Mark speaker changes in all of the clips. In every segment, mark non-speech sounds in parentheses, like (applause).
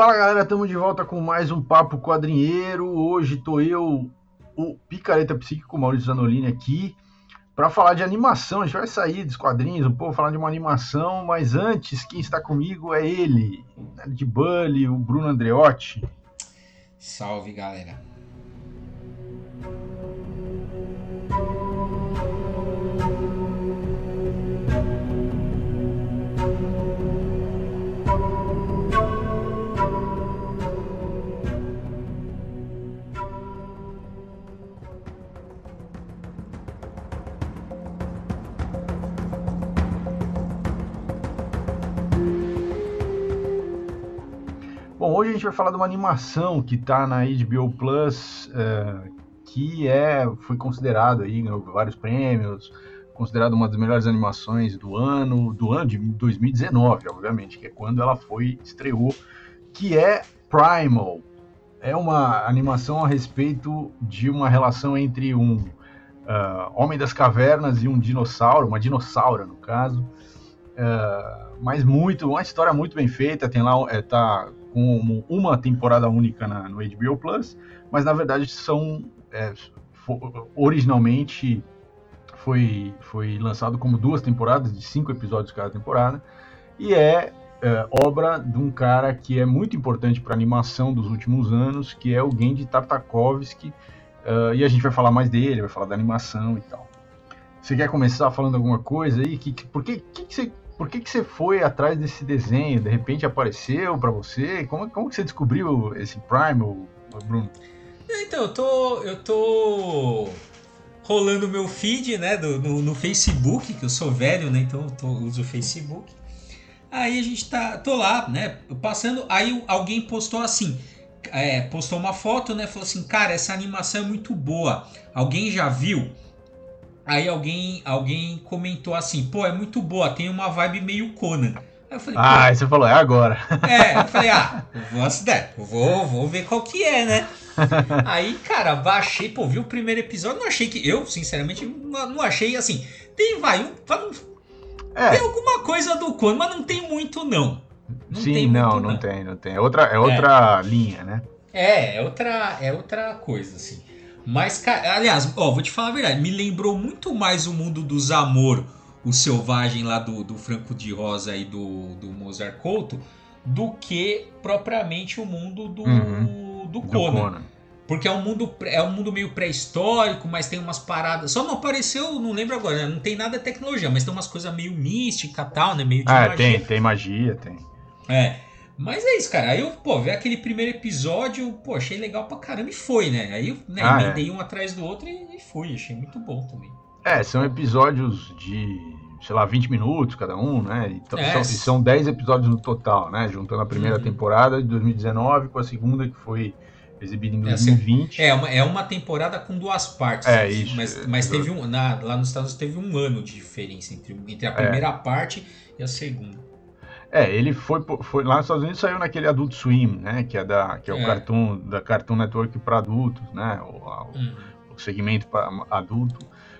Speaker 1: Fala galera, estamos de volta com mais um Papo Quadrinheiro. Hoje tô eu, o Picareta Psíquico, Maurício Zanolini aqui, para falar de animação. A gente vai sair dos quadrinhos, um pouco falar de uma animação, mas antes, quem está comigo é ele, de Bully, o Bruno Andreotti.
Speaker 2: Salve galera.
Speaker 1: Hoje a gente vai falar de uma animação que está na HBO Plus, é, que é, foi considerado aí, vários prêmios, considerado uma das melhores animações do ano, do ano de 2019, obviamente, que é quando ela foi, estreou, que é Primal. É uma animação a respeito de uma relação entre um uh, homem das cavernas e um dinossauro, uma dinossauro no caso, uh, mas muito, uma história muito bem feita, tem lá, é, tá como uma temporada única na, no HBO Plus, mas na verdade são é, originalmente foi, foi lançado como duas temporadas de cinco episódios cada temporada e é, é obra de um cara que é muito importante para a animação dos últimos anos, que é o Gendy Tartakovsky, uh, e a gente vai falar mais dele, vai falar da animação e tal. Você quer começar falando alguma coisa aí? Que, que, por que, que, que você por que, que você foi atrás desse desenho? De repente apareceu para você? Como, como que você descobriu esse Primal, Bruno?
Speaker 2: Então, eu tô, eu tô rolando meu feed, né, do, no, no, Facebook, que eu sou velho, né, então eu tô, uso o Facebook. Aí a gente tá, tô lá, né, passando, aí alguém postou assim, é, postou uma foto, né, falou assim, cara, essa animação é muito boa, alguém já viu? Aí alguém, alguém comentou assim, pô, é muito boa, tem uma vibe meio Conan.
Speaker 1: Aí eu falei, ah, aí você falou, é agora. (laughs)
Speaker 2: É, eu falei, ah, vou, vou, vou ver qual que é, né? (laughs) Aí, cara, baixei, pô, vi o primeiro episódio, não achei que. Eu, sinceramente, não achei assim. Tem, vai, um, é. tem alguma coisa do Conan, mas não tem muito, não.
Speaker 1: não Sim, não, muito, não, não, tem, não tem. É outra, é outra é. linha, né?
Speaker 2: É, é outra, é outra coisa, assim. Mas, aliás, ó, vou te falar a verdade, me lembrou muito mais o mundo do Zamor, o selvagem lá do, do Franco de Rosa e do, do Mozart Couto, do que propriamente o mundo do, uhum. do, Conan. do Conan. Porque é um mundo, é um mundo meio pré-histórico, mas tem umas paradas. Só não apareceu, não lembro agora, né? não tem nada de tecnologia, mas tem umas coisas meio mística tal, né? Meio de
Speaker 1: ah, magia. tem, tem magia, tem.
Speaker 2: É. Mas é isso, cara. Aí eu, pô, ver aquele primeiro episódio, pô, achei legal pra caramba e foi, né? Aí eu né, ah, emendei é. um atrás do outro e, e fui. Achei muito bom também.
Speaker 1: É, são episódios de, sei lá, 20 minutos cada um, né? Então, é. são, e são 10 episódios no total, né? Juntando a primeira uhum. temporada de 2019 com a segunda que foi exibida em 2020.
Speaker 2: É, uma, é uma temporada com duas partes.
Speaker 1: É, isso.
Speaker 2: Mas, mas teve um. Na, lá nos Estados Unidos teve um ano de diferença entre, entre a é. primeira é. parte e a segunda.
Speaker 1: É, ele foi, foi lá nos Estados Unidos saiu naquele Adult Swim, né? Que é da que é, é. o cartoon da Cartoon Network para adultos, né? O, o, uhum. o segmento para adulto.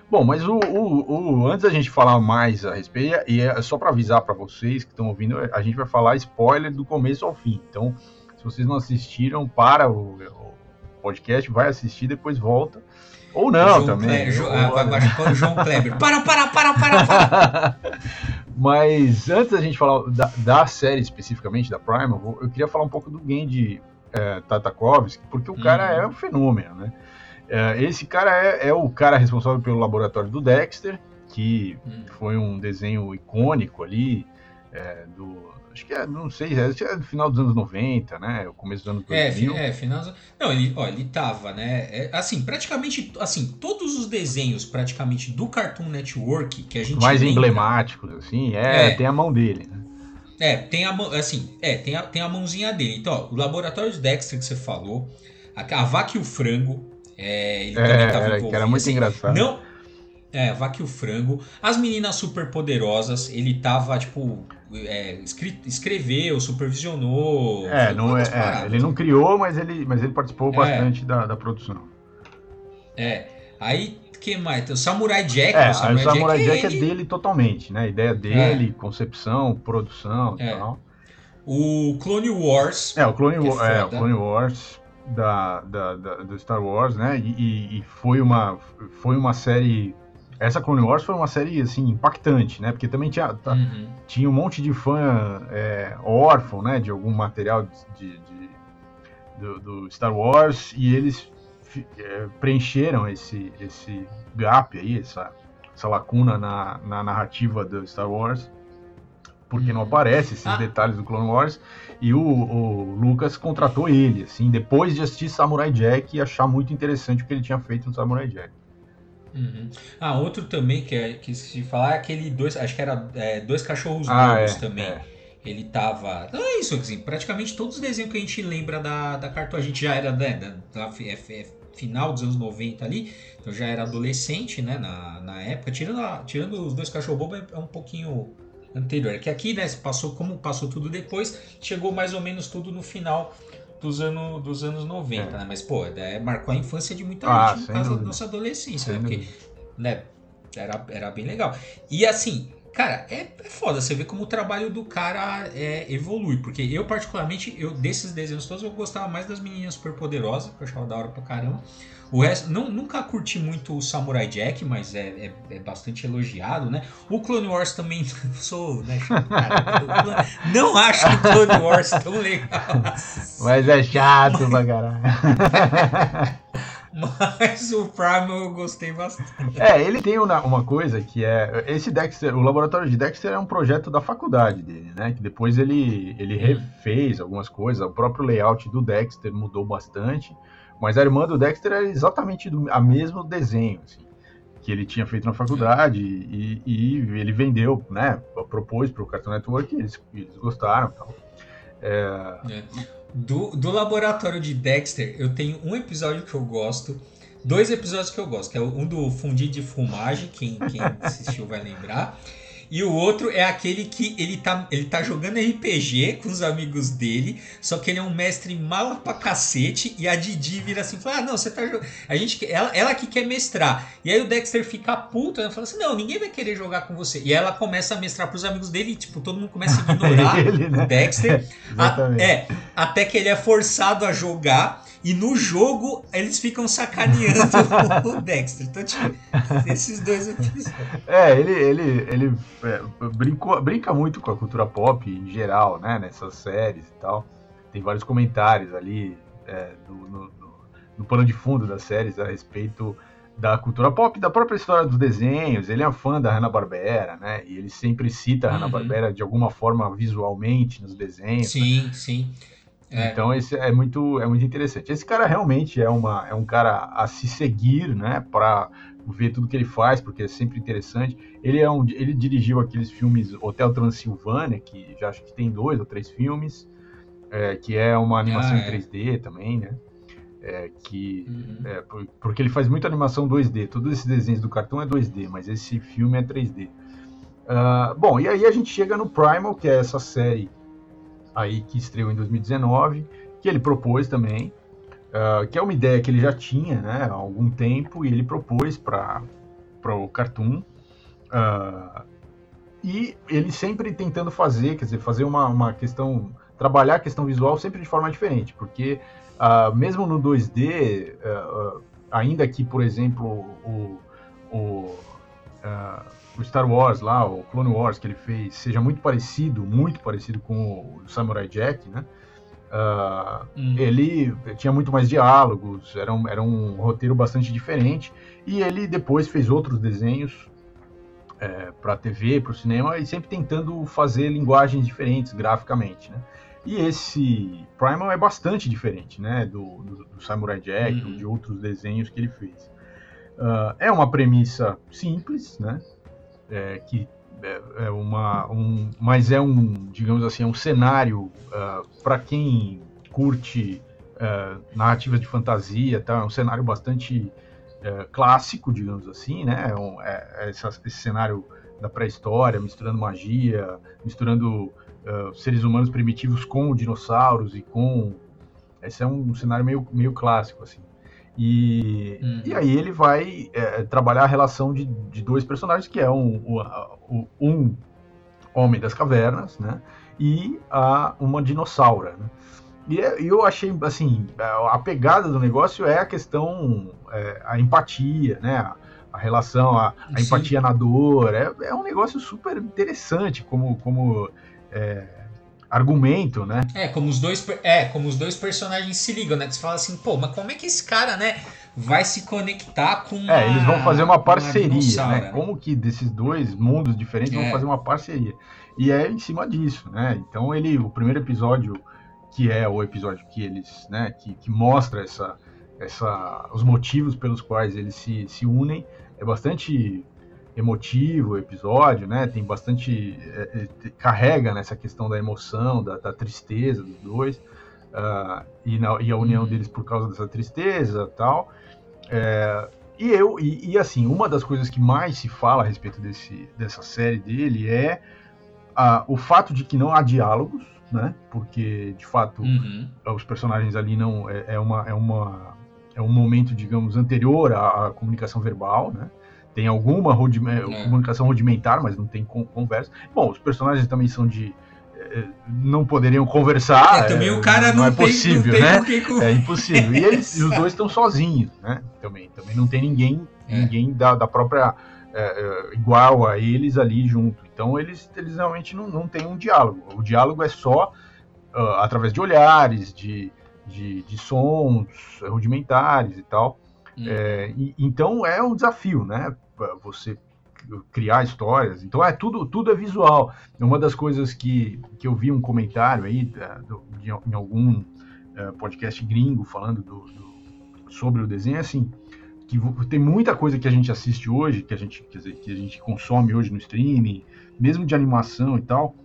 Speaker 1: Bom, mas o, o, o, antes da gente falar mais a respeito, e é só para avisar para vocês que estão ouvindo, a gente vai falar spoiler do começo ao fim. Então, se vocês não assistiram, para o, o podcast, vai assistir, depois volta. Ou não João também.
Speaker 2: Kleber, ou, ah, vai, João Kleber. Para, para, para, para, para. (laughs)
Speaker 1: Mas antes da gente falar da, da série especificamente, da Prime, eu, eu, queria falar um pouco do Gendy é, Tatakovsky, porque o cara uhum. é um fenômeno, né? É, esse cara é, é, o cara responsável pelo laboratório do Dexter, que uhum. foi um desenho icônico ali é, do, acho que é, não sei, é, é no final dos anos 90, né? O começo dos anos
Speaker 2: 2000. É, é final. Não, ele, ó, ele tava, né? É, assim, praticamente, assim, todos os desenhos praticamente do Cartoon Network que a gente
Speaker 1: Mais lembra, emblemáticos, assim, é, é, tem a mão dele, né?
Speaker 2: É, tem a mão, assim, é, tem a, tem a mãozinha dele. Então, ó, o Laboratório de Dexter que você falou, a, a Vaca e o Frango, é, ele
Speaker 1: é, também tava envolvido. Era muito assim, engraçado.
Speaker 2: Não, é, Vaca e o Frango. As Meninas Super Poderosas, ele tava, tipo, é, escreveu, supervisionou.
Speaker 1: É, não é, é, ele não criou, mas ele, mas ele participou é. bastante da, da produção.
Speaker 2: É. Aí, que mais? O Samurai Jack.
Speaker 1: É, o Samurai, Samurai Jack, Jack é, dele totalmente, né? A ideia dele, é. concepção, produção e tal.
Speaker 2: O Clone Wars.
Speaker 1: É, o Clone, é, é, o Clone Wars da, da, da, do Star Wars, né? E, e, foi, uma, foi uma série. Essa Clone Wars foi uma série assim impactante, né? Porque também tinha, tá, uhum. tinha um monte de fã é, órfão, né? De algum material de, de do, do, Star Wars e eles é, preencheram esse, esse gap aí, essa, essa lacuna na, na narrativa do Star Wars porque não aparece esses ah. detalhes do Clone Wars. E o, o, Lucas contratou ele, assim, depois de assistir Samurai Jack e achar muito interessante o que ele tinha feito no Samurai Jack.
Speaker 2: Uhum. Ah, outro também que, é, que se falar é aquele dois, acho que era é, dois cachorros ah, é, também. É. Ele tava. Não é isso, assim, praticamente todos os desenhos que a gente lembra da, da Cartoon, a gente já era né, da, da, é, final dos anos 90 ali, então já era adolescente, né, na, na época. Tirando, tirando os dois cachorros bobos, é um pouquinho anterior. Que aqui, né, passou como passou tudo depois, chegou mais ou menos tudo no final dos, ano, dos anos 90, é. né? Mas, pô, é, marcou a infância de muita ah, gente por causa da nossa adolescência, né? Porque, né, era, era bem legal. E assim, cara, é, é foda você ver como o trabalho do cara é, evolui. Porque eu, particularmente, eu desses desenhos todos, eu gostava mais das meninas super poderosas, que eu achava da hora pra caramba. O resto, não, nunca curti muito o Samurai Jack, mas é, é, é, bastante elogiado, né? O Clone Wars também (laughs) sou, né? Cara, não acho o Clone Wars tão legal.
Speaker 1: Mas é chato pra caralho. (laughs) (laughs)
Speaker 2: Mas o Primal eu gostei bastante.
Speaker 1: É, ele tem uma, uma coisa que é. Esse Dexter, o laboratório de Dexter é um projeto da faculdade dele, né? Que depois ele, ele refez algumas coisas. O próprio layout do Dexter mudou bastante. Mas a irmã do Dexter era exatamente do, a mesmo desenho, assim, que ele tinha feito na faculdade e, e ele vendeu, né? Propôs para o Cartoon Network e eles, eles gostaram tal.
Speaker 2: É... É. Do, do laboratório de Dexter, eu tenho um episódio que eu gosto, dois episódios que eu gosto, que é um do Fundir de Fumagem, quem, quem assistiu vai lembrar. E o outro é aquele que ele tá, ele tá jogando RPG com os amigos dele, só que ele é um mestre mala pra cacete e a Didi vira assim, fala: "Ah, não, você tá a gente ela, ela que quer mestrar". E aí o Dexter fica puto, ela fala assim: "Não, ninguém vai querer jogar com você". E ela começa a mestrar pros amigos dele, e, tipo, todo mundo começa a (laughs) ignorar ele, né? o Dexter. (laughs) a, é, até que ele é forçado a jogar e no jogo eles ficam sacaneando (laughs) o Dexter. Então, tipo, esses dois episódios.
Speaker 1: É, ele, ele, ele é, brincou, brinca muito com a cultura pop em geral, né? Nessas séries e tal. Tem vários comentários ali é, no, no, no pano de fundo das séries a respeito da cultura pop, da própria história dos desenhos. Ele é fã da Hanna-Barbera, né? E ele sempre cita a uhum. Hanna-Barbera de alguma forma visualmente nos desenhos.
Speaker 2: Sim, né? sim.
Speaker 1: É. Então esse é muito, é muito interessante. Esse cara realmente é, uma, é um cara a se seguir, né? Para ver tudo que ele faz, porque é sempre interessante. Ele é um, ele dirigiu aqueles filmes Hotel Transilvânia, que já acho que tem dois ou três filmes, é, que é uma animação ah, é. em 3D também, né? É, que uhum. é, porque ele faz muita animação 2D. Todos esses desenhos do cartão é 2D, mas esse filme é 3D. Uh, ah, bom, e aí a gente chega no Primal, que é essa série aí que estreou em 2019, que ele propôs também, uh, que é uma ideia que ele já tinha né, há algum tempo e ele propôs para o Cartoon. Uh, e ele sempre tentando fazer, quer dizer, fazer uma, uma questão, trabalhar a questão visual sempre de forma diferente, porque uh, mesmo no 2D, ainda que, por exemplo, o, o o Star Wars lá, o Clone Wars que ele fez, seja muito parecido, muito parecido com o Samurai Jack, né? Uh, hum. Ele tinha muito mais diálogos, era um, era um roteiro bastante diferente. E ele depois fez outros desenhos é, para TV, para o cinema, e sempre tentando fazer linguagens diferentes graficamente, né? E esse Primal é bastante diferente, né? Do, do, do Samurai Jack, hum. de outros desenhos que ele fez. Uh, é uma premissa simples, né? É, que é, é, uma, um, mas é um, digamos assim, é um cenário uh, ah, para quem curte uh, narrativas de fantasia, tá? É um cenário bastante uh, clássico, digamos assim, né? É, um, é, é esse, esse, cenário da pré-história, misturando magia, misturando seres humanos primitivos com dinossauros e com esse é um cenário meio, meio clássico assim. E, uhum. e aí ele vai é, trabalhar a relação de, de dois personagens, que é um, um, um homem das cavernas, né? e a uma dinossauro. Né? E eu achei, assim, a pegada do negócio é a questão, é, a empatia, né? A, a relação, a, a empatia na dor. É, é um negócio super interessante como, como é, argumento, né?
Speaker 2: É, como os dois, é, como os dois personagens se ligam, né? Que você fala assim, pô, mas como é que esse cara, né, vai se conectar com
Speaker 1: uma, É, eles vão fazer uma parceria, uma né? né? Como que desses dois mundos diferentes é. vão fazer uma parceria. E é em cima disso, né? Então ele, o primeiro episódio, que é o episódio que eles, né, que, que mostra essa, essa, os motivos pelos quais eles se, se unem, é bastante emotivo o episódio, né? Tem bastante é, é, carrega nessa questão da emoção, da, da tristeza dos dois uh, e, na, e, a união uhum. deles por causa dessa tristeza, tal. É, e eu e, e, assim uma das coisas que mais se fala a respeito desse, dessa série dele é uh, o fato de que não há diálogos, né? Porque de fato uhum. os personagens ali não é, é uma é uma é um momento digamos anterior à, à comunicação verbal, né? Tem alguma é. comunicação rudimentar, mas não tem conversa. Bom, os personagens também são de é, não poderiam conversar.
Speaker 2: É, também é, o cara não, não é
Speaker 1: tem, possível, não né? É impossível. E (laughs) eles, os dois estão sozinhos, né? Também, também não tem ninguém, é. ninguém da, da própria é, igual a eles ali junto. Então eles, eles realmente não, não têm um diálogo. O diálogo é só uh, através de olhares, de, de, de sons rudimentares e tal. Hum. É, e, então é um desafio, né? Você criar histórias. Então é tudo, tudo é visual. Uma das coisas que, que eu vi um comentário aí do, de, em algum uh, podcast gringo falando do, do, sobre o desenho, é assim, que tem muita coisa que a gente assiste hoje, que a gente, dizer, que a gente consome hoje no streaming, mesmo de animação e tal,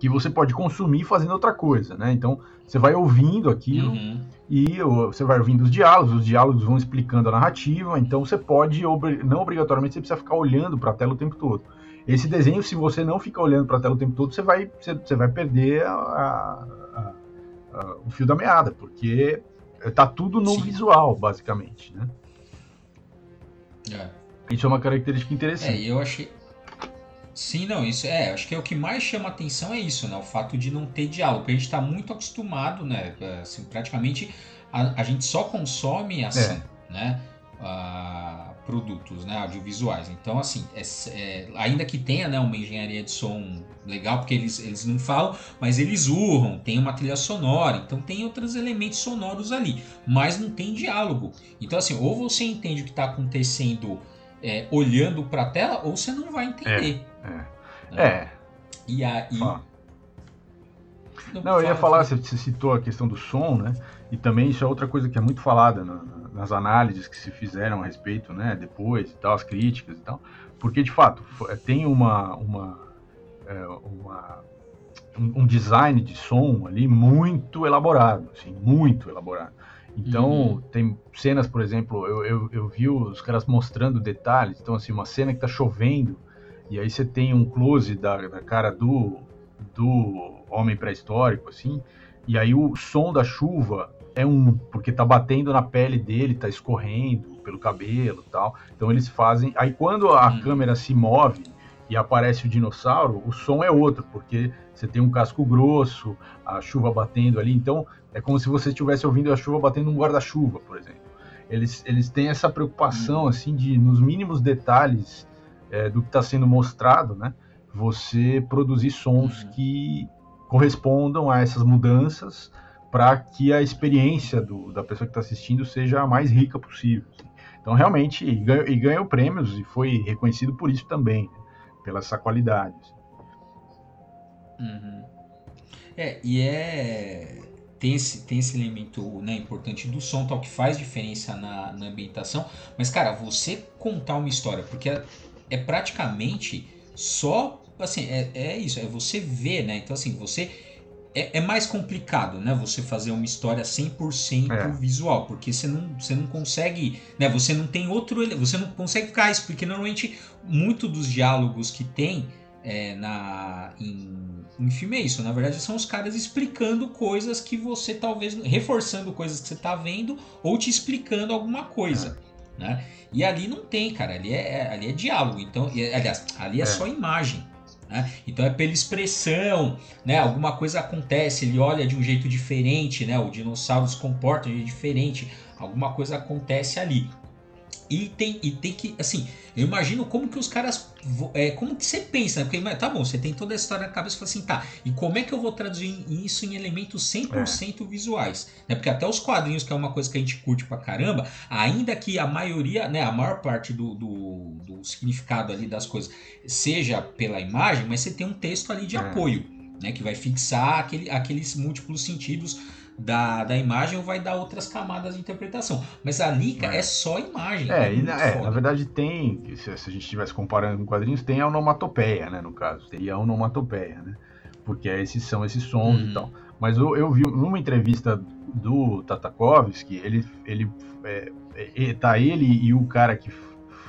Speaker 1: que você pode consumir fazendo outra coisa, né? Então você vai ouvindo aquilo uhum. E você vai ouvindo os diálogos, os diálogos vão explicando a narrativa, então você pode, não obrigatoriamente, você precisa ficar olhando para a tela o tempo todo. Esse desenho, se você não ficar olhando para a tela o tempo todo, você vai, você, você vai perder a, a, a, o fio da meada, porque tá tudo no Sim. visual, basicamente, né? É. Isso é uma característica interessante.
Speaker 2: É, eu achei, Sim, não, isso é, acho que é o que mais chama atenção é isso, né? O fato de não ter diálogo, porque a gente está muito acostumado, né? Assim, praticamente a, a gente só consome assim, é. né? Uh, produtos né, audiovisuais. Então, assim, é, é, ainda que tenha né, uma engenharia de som legal, porque eles, eles não falam, mas eles urram, tem uma trilha sonora, então tem outros elementos sonoros ali, mas não tem diálogo. Então, assim, ou você entende o que está acontecendo é, olhando para a tela, ou você não vai entender.
Speaker 1: É. É.
Speaker 2: E aí.
Speaker 1: Não, eu ia falar, você citou a questão do som, né? E também isso é outra coisa que é muito falada na, nas análises que se fizeram a respeito, né? Depois e tal, as críticas e tal. Porque, de fato, tem uma, uma, é, uma um design de som ali muito elaborado, assim, muito elaborado. Então, uhum. tem cenas, por exemplo, eu, eu, eu, vi os caras mostrando detalhes. Então, assim, uma cena que tá chovendo, e aí você tem um close da, da cara do, do homem pré-histórico, assim, e aí o som da chuva é um, porque tá batendo na pele dele, tá escorrendo pelo cabelo tal. Então eles fazem. Aí quando a uhum. câmera se move e aparece o dinossauro, o som é outro, porque você tem um casco grosso, a chuva batendo ali. Então é como se você estivesse ouvindo a chuva batendo um guarda-chuva, por exemplo. Eles, eles têm essa preocupação, uhum. assim, de, nos mínimos detalhes é, do que está sendo mostrado, né? Você produzir sons uhum. que correspondam a essas mudanças para que a experiência do, da pessoa que está assistindo seja a mais rica possível. Assim. Então, realmente, e ganhou, e ganhou, prêmios e foi reconhecido por isso também, né? pela essa qualidade. Assim.
Speaker 2: Uhum. É, e é tem esse, tem esse elemento né, importante do som, tal, que faz diferença na, na ambientação. Mas, cara, você contar uma história, porque é praticamente só. Assim, é, é isso, é você ver, né? Então, assim, você. É, é mais complicado, né? Você fazer uma história 100% é. visual, porque você não, você não consegue, né? Você não tem outro, você não consegue ficar isso, porque normalmente muito dos diálogos que tem é, na, em, em filme é isso. Na verdade, são os caras explicando coisas que você talvez. reforçando coisas que você está vendo ou te explicando alguma coisa. É. Né? E ali não tem, cara. Ali é, ali é diálogo. Então, e, aliás, ali é, é, só imagem. Né? Então é pela expressão, né? Alguma coisa acontece, ele olha de um jeito diferente, né? O dinossauro se comporta de um jeito diferente, alguma coisa acontece ali. E tem, e tem que, assim, eu imagino como que os caras. É, como que você pensa, né? Porque, tá bom, você tem toda a história na cabeça e fala assim, tá, e como é que eu vou traduzir isso em elementos 100% é. visuais? Né? Porque até os quadrinhos, que é uma coisa que a gente curte pra caramba, ainda que a maioria, né, a maior parte do, do, do significado ali das coisas seja pela imagem, mas você tem um texto ali de é. apoio, né, que vai fixar aquele, aqueles múltiplos sentidos da, da imagem ou vai dar outras camadas de interpretação. Mas ali, cara, é, é só imagem.
Speaker 1: É, é, é na verdade tem, se, se a gente estivesse comparando com quadrinhos, tem a onomatopeia, né, no caso. Teria a onomatopeia, né? Porque esses são esses sons uhum. e tal. Mas eu, eu, vi numa entrevista do Tatakovsky, ele, ele é, é, tá ele e o cara que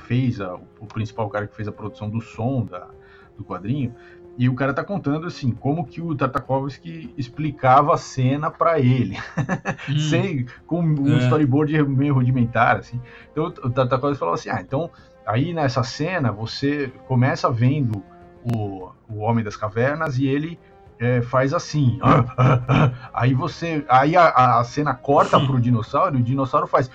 Speaker 1: fez a, o principal cara que fez a produção do som da, do quadrinho, e o cara tá contando assim, como que o Tartakovsky explicava a cena para ele, hum. (laughs) sem com um é. storyboard meio rudimentar assim. Então o Tartakovsky falou assim: "Ah, então aí nessa cena você começa vendo o, o Homem das Cavernas e ele é, faz assim. (laughs) aí você. Aí a, a cena corta pro (laughs) dinossauro e o dinossauro faz.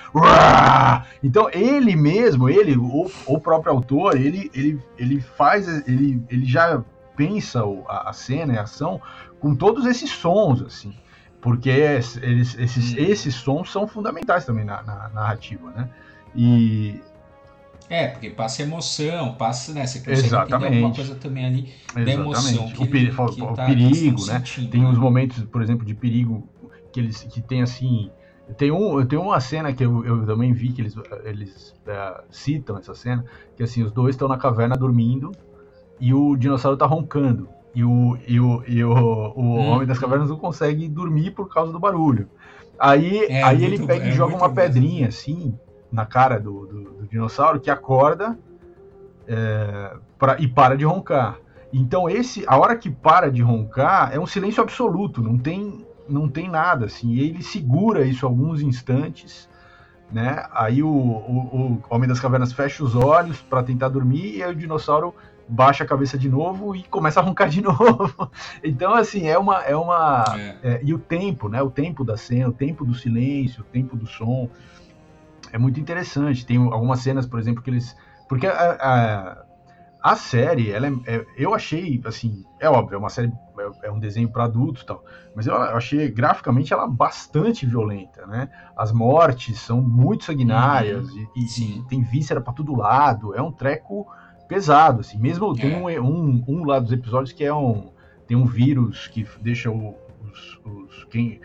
Speaker 1: Então ele mesmo, ele, o, o próprio autor, ele, ele, ele faz. Ele, ele já pensa a, a cena e a ação com todos esses sons, assim. Porque eles, esses, esses sons são fundamentais também na, na narrativa, né? E,
Speaker 2: é, porque passa emoção, passa, né? Você consegue Exatamente. entender alguma coisa também ali da Exatamente. emoção.
Speaker 1: Que o, peri que o tá, perigo, né? Sentindo, tem né? uns momentos, por exemplo, de perigo que eles que tem assim. Tem, um, tem uma cena que eu, eu também vi que eles, eles é, citam essa cena, que assim, os dois estão na caverna dormindo e o dinossauro tá roncando. E o, e o, e o, o hum. Homem das Cavernas não consegue dormir por causa do barulho. Aí, é, aí ele pega e é joga uma pedrinha assim na cara do, do, do dinossauro que acorda é, pra, e para de roncar. Então esse, a hora que para de roncar é um silêncio absoluto, não tem, não tem nada assim. E ele segura isso alguns instantes, né? Aí o, o, o Homem das Cavernas fecha os olhos para tentar dormir e aí o dinossauro baixa a cabeça de novo e começa a roncar de (laughs) novo. então, assim, é uma. É uma é. É, e o tempo, né? O tempo da cena, o tempo do silêncio, o tempo do som. É muito interessante. Tem algumas cenas, por exemplo, que eles. Porque a, a, a série, ela é, é, eu achei, assim, é óbvio, é uma série, é, é um desenho para adultos e tal, mas eu achei graficamente ela bastante violenta, né? As mortes são muito sanguinárias uhum. e, e, e, tem víscera para todo lado, é um treco pesado, assim. Mesmo tem é. um, um, um lá dos episódios que é um. Tem um vírus que deixa os. os quem,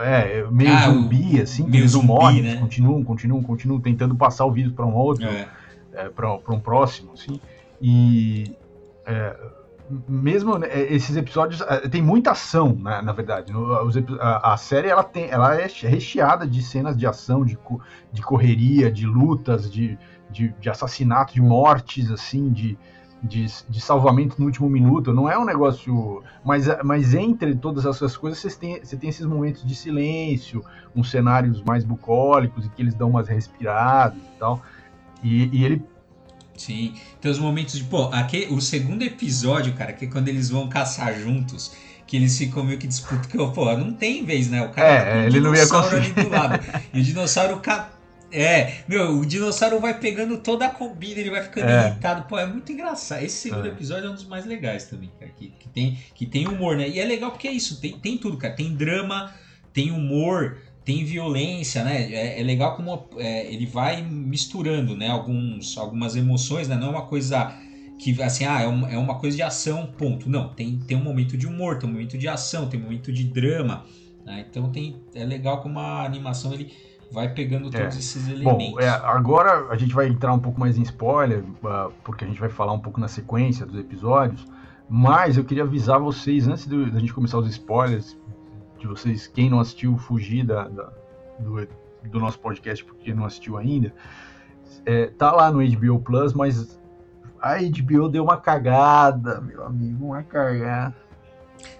Speaker 1: é, meio ah, zumbi, assim, que eles não morrem, né? continuam, continuam, continuam tentando passar o vírus para um outro, é. é, para um próximo, assim. E é, mesmo né, esses episódios é, tem muita ação, né, na verdade. A, série ela tem, ela é recheada de cenas de ação, de, de correria, de lutas, de, de, de assassinato, de mortes, assim, de, de, de, salvamento no último minuto. Não é um negócio. Mas, mas entre todas essas coisas, você tem, você tem esses momentos de silêncio, uns cenários mais bucólicos, e que eles dão umas respiradas e tal. E, e ele.
Speaker 2: Sim, tem os momentos de. Pô, aqui, o segundo episódio, cara, que é quando eles vão caçar juntos que eles ficam meio que disputam que, pô, não tem vez, né? O cara
Speaker 1: é, tá um ele não ia conseguir.
Speaker 2: ali do lado. e o dinossauro é, meu, o dinossauro vai pegando toda a comida, ele vai ficando é. irritado. Pô, é muito engraçado. Esse segundo é. episódio é um dos mais legais também, cara. Que, que, tem, que tem humor, né? E é legal porque é isso, tem, tem tudo, cara. Tem drama, tem humor, tem violência, né? É, é legal como é, ele vai misturando, né? Alguns, algumas emoções, né? Não é uma coisa que, assim, ah, é uma, é uma coisa de ação, ponto. Não, tem, tem um momento de humor, tem um momento de ação, tem um momento de drama. Né? Então tem, é legal como a animação ele vai pegando todos é. esses elementos.
Speaker 1: Bom, é, agora a gente vai entrar um pouco mais em spoiler, uh, porque a gente vai falar um pouco na sequência dos episódios, mas eu queria avisar vocês, antes da gente começar os spoilers, de vocês, quem não assistiu, fugir da, da do, do, nosso podcast porque não assistiu ainda, é, tá lá no HBO Plus, mas a HBO deu uma cagada, meu amigo, uma cagada.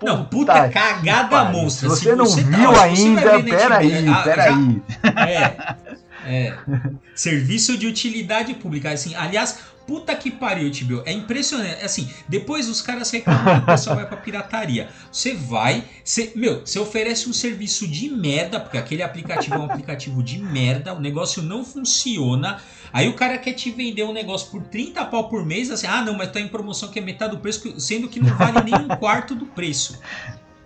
Speaker 2: Não, puta cagada monstra.
Speaker 1: Se você, não você tá, viu tá, ainda, peraí, peraí.
Speaker 2: É. É. (laughs) Serviço de utilidade pública. Assim, aliás, puta que pariu, Tibio. É impressionante. Assim, depois os caras reclamam que o pessoal vai pra pirataria. Você vai, você, meu, você oferece um serviço de merda, porque aquele aplicativo é um aplicativo de merda, o negócio não funciona. Aí o cara quer te vender um negócio por 30 pau por mês, assim, ah, não, mas tá em promoção que é metade do preço, sendo que não vale nem um (laughs) quarto do preço.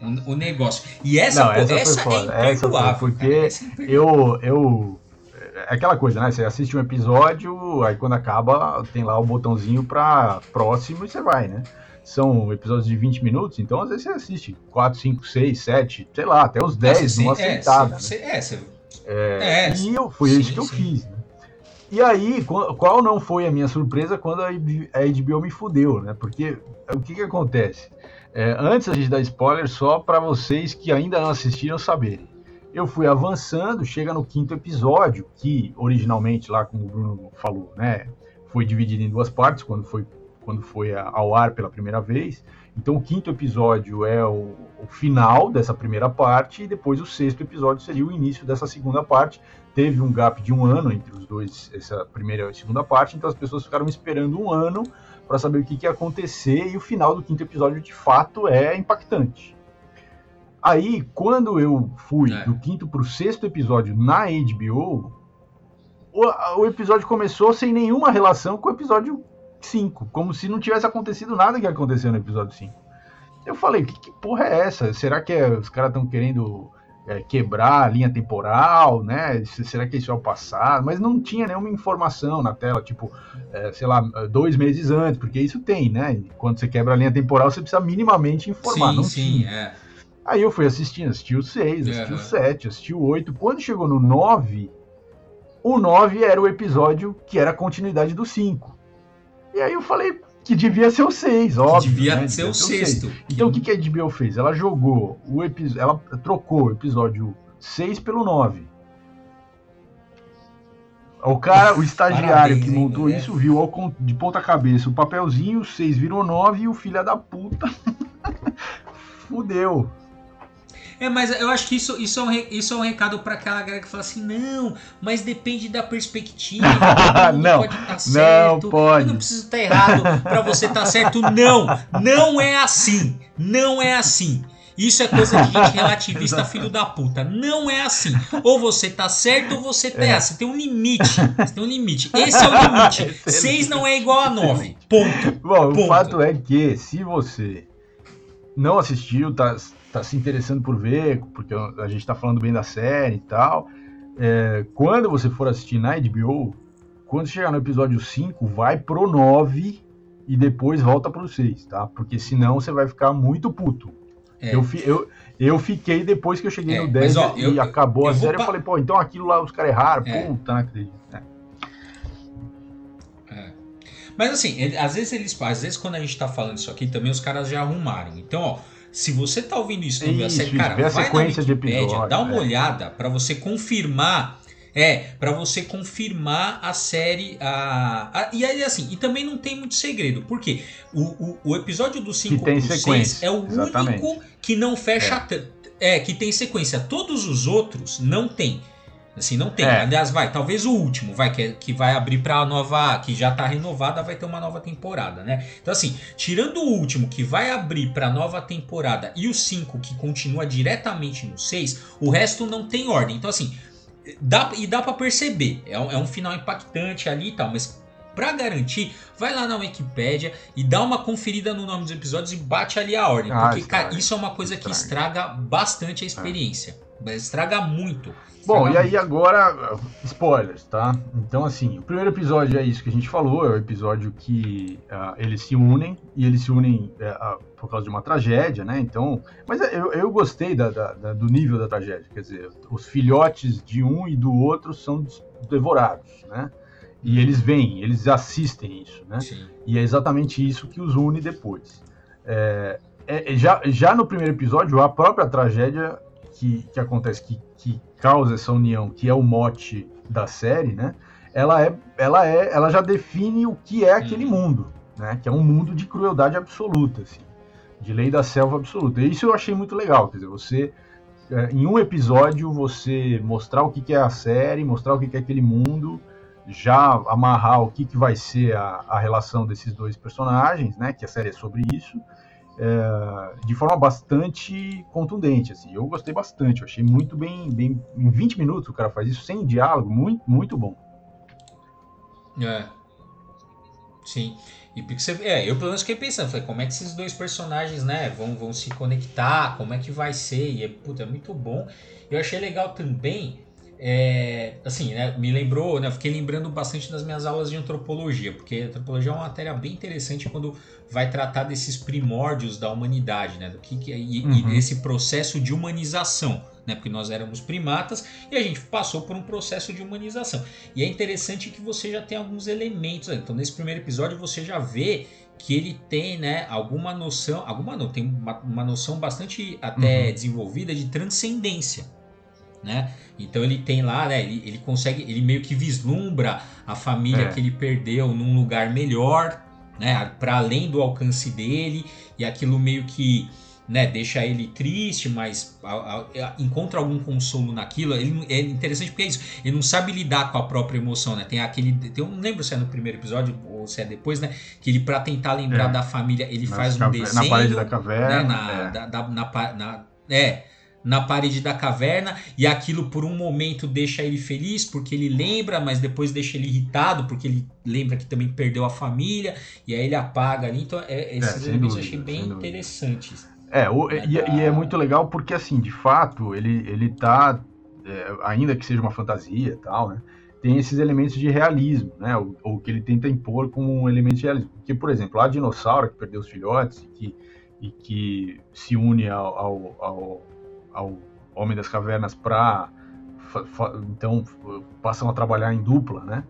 Speaker 2: O, o negócio. E essa,
Speaker 1: não, essa,
Speaker 2: essa
Speaker 1: é imperdoável. Essa foi porque essa é eu, eu é aquela coisa, né? Você assiste um episódio, aí quando acaba, tem lá o botãozinho para próximo e você vai, né? São episódios de 20 minutos, então às vezes você assiste 4, 5, 6, 7, sei lá, até os 10 numa é, sentada. Você, né? é, você, é, é, e eu, foi sim, isso que eu sim. fiz, né? E aí, qual não foi a minha surpresa quando a HBO me fudeu, né? Porque o que que acontece? É, antes a gente dar spoiler, só para vocês que ainda não assistiram saberem. Eu fui avançando, chega no quinto episódio, que originalmente, lá como o Bruno falou, né? Foi dividido em duas partes quando foi, quando foi ao ar pela primeira vez. Então o quinto episódio é o, o, final dessa primeira parte e depois o sexto episódio seria o início dessa segunda parte. Teve um gap de um ano entre os dois, essa primeira e segunda parte, então as pessoas ficaram esperando um ano para saber o que, que ia acontecer e o final do quinto episódio de fato é impactante. Aí, quando eu fui é. do quinto para o sexto episódio na HBO, o, o episódio começou sem nenhuma relação com o episódio 5, como se não tivesse acontecido nada que aconteceu no episódio 5. Eu falei, que, que porra é essa? Será que é, os caras estão querendo é, quebrar a linha temporal, né? Será que isso é o passado? Mas não tinha nenhuma informação na tela, tipo, é, sei lá, dois meses antes, porque isso tem, né? Quando você quebra a linha temporal, você precisa minimamente informar.
Speaker 2: Sim,
Speaker 1: não
Speaker 2: sim, tinha. é.
Speaker 1: Aí eu fui assistindo, assisti o 6, assisti o 7, assisti o 8. Quando chegou no 9, o 9 era o episódio que era a continuidade do 5. E aí eu falei que devia ser o 6, óbvio.
Speaker 2: Devia
Speaker 1: né?
Speaker 2: ser devia o sexto.
Speaker 1: Então o que, que a HBO fez? Ela jogou o episódio. Ela trocou o episódio 6 pelo 9. O cara, o estagiário Parabéns, que montou hein, isso, é. viu ao, de ponta cabeça o papelzinho, o 6 virou 9 e o filho da puta (laughs) fudeu.
Speaker 2: É, mas eu acho que isso, isso, é, um, isso é um recado para aquela galera que fala assim: não, mas depende da perspectiva. (laughs)
Speaker 1: não, pode estar tá certo. Não pode.
Speaker 2: não precisa estar tá errado para você estar tá certo. Não, não é assim. Não é assim. Isso é coisa de gente relativista, filho da puta. Não é assim. Ou você tá certo ou você tá é. errado. Você tem um limite. Você tem um limite. Esse é o limite. (laughs) 6 não é igual a 9. Ponto.
Speaker 1: Bom,
Speaker 2: Ponto.
Speaker 1: o fato é que se você não assistiu, tá, tá se interessando por ver, porque a gente tá falando bem da série e tal, é, quando você for assistir na HBO, quando chegar no episódio 5, vai pro 9 e depois volta pro 6, tá? Porque senão você vai ficar muito puto. É. Eu, eu, eu fiquei depois que eu cheguei é, no 10 mas, ó, e eu, acabou eu, a série, eu falei, pô, então aquilo lá os caras erraram, é. puta, não acredito. É.
Speaker 2: É. Mas assim, ele, às vezes eles, às vezes quando a gente tá falando isso aqui, também os caras já arrumaram. Então, ó, se você tá ouvindo isso, não viu a série, cara, vai
Speaker 1: sequência na Wikipedia,
Speaker 2: dá uma é. olhada para você confirmar é, para você confirmar a série. A, a, e aí, assim, e também não tem muito segredo. Por quê? O, o, o episódio do 5 pro 6 é o Exatamente. único que não fecha. É. é, que tem sequência. Todos os outros não tem. Assim, não tem. É. Aliás, vai, talvez o último, vai, que, é, que vai abrir pra nova. Que já tá renovada, vai ter uma nova temporada, né? Então, assim, tirando o último que vai abrir pra nova temporada e o 5 que continua diretamente no 6, o resto não tem ordem. Então, assim, dá, e dá para perceber. É um, é um final impactante ali e tal, mas para garantir, vai lá na Wikipedia e dá uma conferida no nome dos episódios e bate ali a ordem. Ah, porque, cara, isso é uma coisa que estraga bastante a experiência. Estraga muito.
Speaker 1: Bom, e aí agora, spoilers, tá? Então, assim, o primeiro episódio é isso que a gente falou, é o episódio que uh, eles se unem, e eles se unem uh, por causa de uma tragédia, né? Então, mas eu, eu gostei da, da, da, do nível da tragédia, quer dizer, os filhotes de um e do outro são devorados, né? E eles veem, eles assistem isso, né? Sim. E é exatamente isso que os une depois. É, é, já, já no primeiro episódio, a própria tragédia que, que acontece, que, que causa essa união, que é o mote da série, né? Ela é, ela é, ela já define o que é aquele hum. mundo, né? Que é um mundo de crueldade absoluta, assim, de lei da selva absoluta. E isso eu achei muito legal, quer dizer, você é, em um episódio você mostrar o que, que é a série, mostrar o que, que é aquele mundo, já amarrar o que, que vai ser a, a relação desses dois personagens, né? Que a série é sobre isso, é, de forma bastante contundente. Assim. Eu gostei bastante, eu achei muito bem, bem. Em 20 minutos o cara faz isso sem diálogo, muito, muito bom.
Speaker 2: É. Sim. E você, é, eu pelo menos fiquei pensando, falei, como é que esses dois personagens, né, vão, vão se conectar, como é que vai ser, e é, puta, é muito bom. Eu achei legal também, é, assim, né, me lembrou, né, fiquei lembrando bastante das minhas aulas de antropologia, porque antropologia é uma matéria bem interessante quando vai tratar desses primórdios da humanidade, né, do que, que e, uhum. e desse processo de humanização né? Porque nós éramos primatas e a gente passou por um processo de humanização. E é interessante que você já tem alguns elementos. Então, nesse primeiro episódio, você já vê que ele tem, né, alguma noção, alguma não, tem uma, uma noção bastante até uhum. desenvolvida de transcendência. Né? Então ele tem lá, né, ele, ele consegue, ele meio que vislumbra a família é. que ele perdeu num lugar melhor, né, para além do alcance dele, e aquilo meio que né, deixa ele triste, mas a, a, a, encontra algum consolo naquilo. Ele, é interessante porque é isso. Ele não sabe lidar com a própria emoção, né? Tem aquele, tem, eu não lembro se é no primeiro episódio ou se é depois, né? Que ele para tentar lembrar é. da família, ele Nas faz um desenho
Speaker 1: na parede da caverna,
Speaker 2: né, na, é. Da, da, na, na, é, na parede da caverna e aquilo por um momento deixa ele feliz porque ele lembra, mas depois deixa ele irritado porque ele lembra que também perdeu a família e aí ele apaga ali. Então, é, esses é, elementos eu achei bem interessantes.
Speaker 1: É, o, e, e, é muito legal porque, assim, de fato, ele, ele tá, é, ainda que seja uma fantasia e tal, né, tem esses elementos de realismo, né, o, o, que ele tenta impor como um elemento de realismo. Porque, por exemplo, a dinossauro que perdeu os filhotes e que, e que se une ao, ao, ao, ao Homem das Cavernas para, então, passam a trabalhar em dupla, né,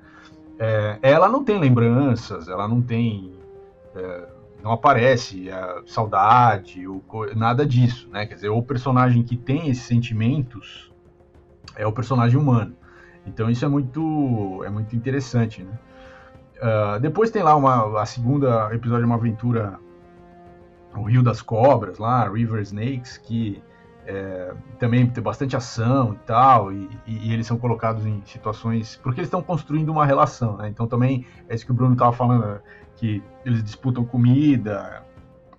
Speaker 1: é, ela não tem lembranças, ela não tem... É, não aparece a saudade, ou nada disso, né? Quer dizer, o personagem que tem esses sentimentos é o personagem humano. Então isso é muito, é muito interessante, né? Uh, depois tem lá uma, a segunda episódio de uma aventura, o Rio das Cobras, lá, River Snakes, que é, também tem bastante ação e tal, e, e, e, eles são colocados em situações. Porque eles estão construindo uma relação, né? Então também é isso que o Bruno estava falando que eles disputam comida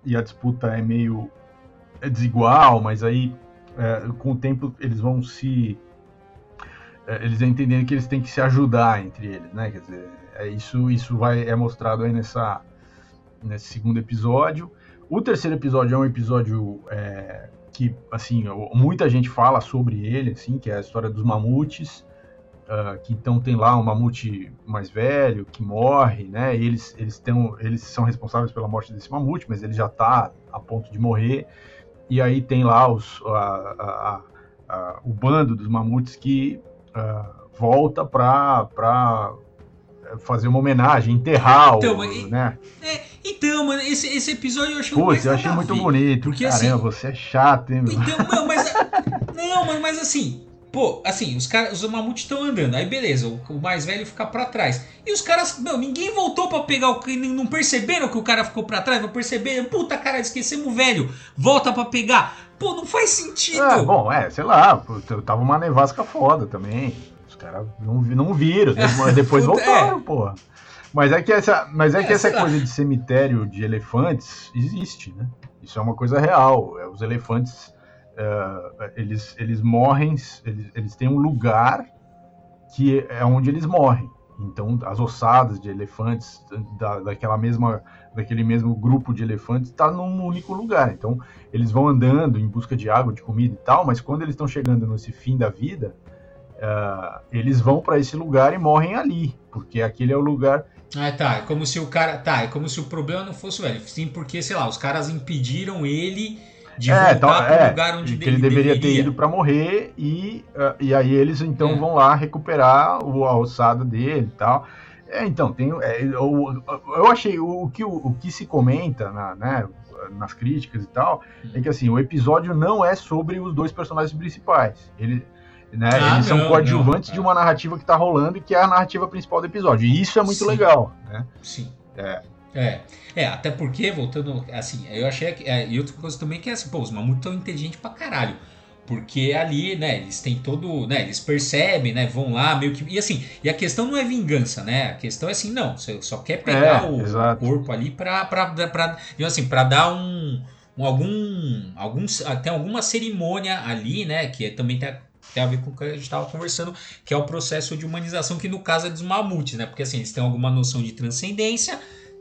Speaker 1: e a disputa é meio é desigual, mas aí é, com o tempo eles vão se é, eles entendendo que eles têm que se ajudar entre eles, né? Quer dizer, é isso isso vai é mostrado aí nessa nesse segundo episódio. O terceiro episódio é um episódio é, que assim muita gente fala sobre ele, assim, que é a história dos mamutes Uh, que então tem lá um mamute mais velho que morre, né? Eles eles têm, eles são responsáveis pela morte desse mamute, mas ele já está a ponto de morrer. E aí tem lá os, a, a, a, o bando dos mamutes que uh, volta para fazer uma homenagem, enterrar então, o, né?
Speaker 2: É, então, mano, esse, esse episódio eu achei
Speaker 1: Putz, eu achei muito bonito. Porque, Caramba, assim, você é chato, hein, meu?
Speaker 2: Então, (laughs) não, mas, não, mano, mas assim, Pô, assim, os caras, os mamutes estão andando, aí beleza, o, o, mais velho fica para trás. E os caras, meu, ninguém voltou para pegar o não perceberam que o cara ficou para trás, não perceberam, puta cara, esquecemos o velho, volta para pegar. Pô, não faz sentido.
Speaker 1: É, bom, é, sei lá, tava uma nevasca foda também. Os caras não, não viram, depois (laughs) voltaram, é. porra. Mas é que essa, mas é, que essa coisa de cemitério de elefantes existe, né? Isso é uma coisa real. É, os elefantes uh, eles, eles morrem, eles, eles têm um lugar que é onde eles morrem. Então, as ossadas de elefantes da, daquela mesma, daquele mesmo grupo de elefantes está num único lugar. Então, eles vão andando em busca de água, de comida e tal, mas quando eles estão chegando nesse fim da vida, uh, eles vão para esse lugar e morrem ali, porque aquele é o lugar.
Speaker 2: Ah, tá. É como se o cara. Tá, é como se o problema não fosse o velho. Sim, porque, sei lá, os caras impediram ele de é, voltar então, para o é, lugar onde
Speaker 1: que ele deveria, deveria. ter ido para morrer e, uh, e aí eles então é. vão lá recuperar o, a ossada dele e tal. É, então, tem, é, eu, eu achei o, o, que, o, o que se comenta na, né, nas críticas e tal é que assim, o episódio não é sobre os dois personagens principais. Ele, né, ah, eles não, são coadjuvantes não, de uma narrativa que está rolando e que é a narrativa principal do episódio. E isso é muito Sim. legal. Né?
Speaker 2: Sim. É. É, é, até porque, voltando, assim, eu achei que. É, e outra coisa também que é assim, pô, os mamutos tão inteligentes pra caralho. Porque ali, né, eles têm todo, né, eles percebem, né, vão lá meio que e assim, e a questão não é vingança, né? A questão é assim, não, você só quer pegar
Speaker 1: É,
Speaker 2: o corpo ali pra para para assim, para dar um, um algum alguns tem alguma cerimônia ali, né, que é- também tem a, tem a ver com o que a gente estava conversando, que é o processo de humanização que no caso é dos mamutes, né? Porque assim, eles têm alguma noção de transcendência,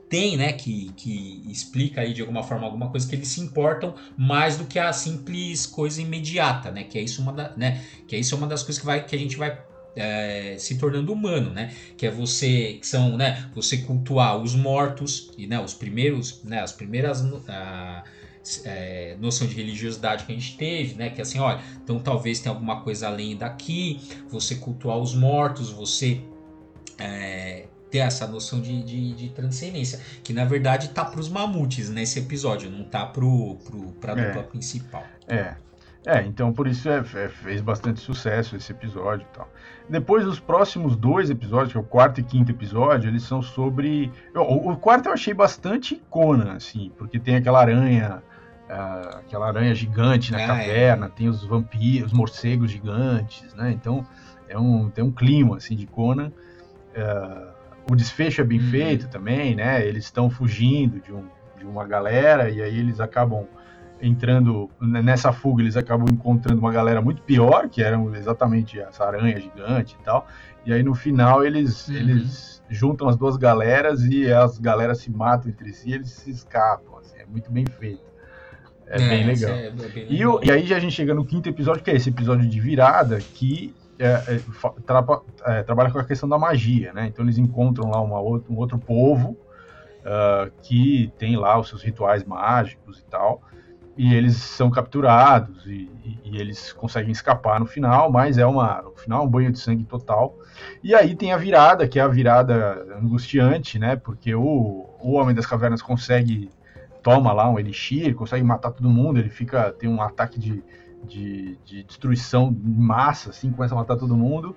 Speaker 2: tem, né, que, que explica aí de alguma forma alguma coisa que eles se importam mais do que a simples coisa imediata, né? Que é isso uma da, né? Que é isso uma das coisas que vai que a gente vai é, se tornando humano, né? Que é você que são, né? Você cultuar os mortos e né? Os primeiros, né? As primeiras ah, é, noção de religiosidade que a gente teve, né? Que é assim, olha, então talvez tenha alguma coisa além daqui. Você cultuar os mortos, você é, ter essa noção de, de, de transcendência, que na verdade tá pros mamutes nesse episódio, não tá pro, pro, pra
Speaker 1: É.
Speaker 2: dupla principal.
Speaker 1: É. É, então por isso é, é, fez bastante sucesso esse episódio e tal. Depois, os próximos dois episódios, que é o quarto e quinto episódio, eles são sobre. O, o quarto eu achei bastante Conan, assim, porque tem aquela aranha. Ah, aquela aranha gigante na
Speaker 2: Ah, é.
Speaker 1: caverna, tem os vampiros, os morcegos gigantes, né? Então é um, tem um clima assim de Conan. Ah, o desfecho é bem
Speaker 2: Uhum.
Speaker 1: feito também, né? Eles estão fugindo de, um, de uma galera e aí eles acabam entrando nessa fuga, eles acabam encontrando uma galera muito pior, que eram exatamente essa aranha gigante e tal. E aí no final eles,
Speaker 2: Uhum.
Speaker 1: eles juntam as duas galeras e as galeras se matam entre si, e eles se escapam. assim, é muito bem feito. É, bem
Speaker 2: isso
Speaker 1: legal.
Speaker 2: é- é bem
Speaker 1: E,
Speaker 2: legal.
Speaker 1: o- e aí a gente chega no quinto episódio, que é esse episódio de virada, que é, é, é, trabalha com a questão da magia, né? Então eles encontram lá uma um outro povo ah, que tem lá os seus rituais mágicos e tal, e eles são capturados e, e- e eles conseguem escapar no final, mas é uma, no final é um banho de sangue total. E aí tem a virada, que é a virada angustiante, né? Porque o, o Homem das Cavernas consegue toma lá um elixir, consegue matar todo mundo, ele fica tem um ataque de, de, de destruição em massa, assim, começa a matar todo mundo.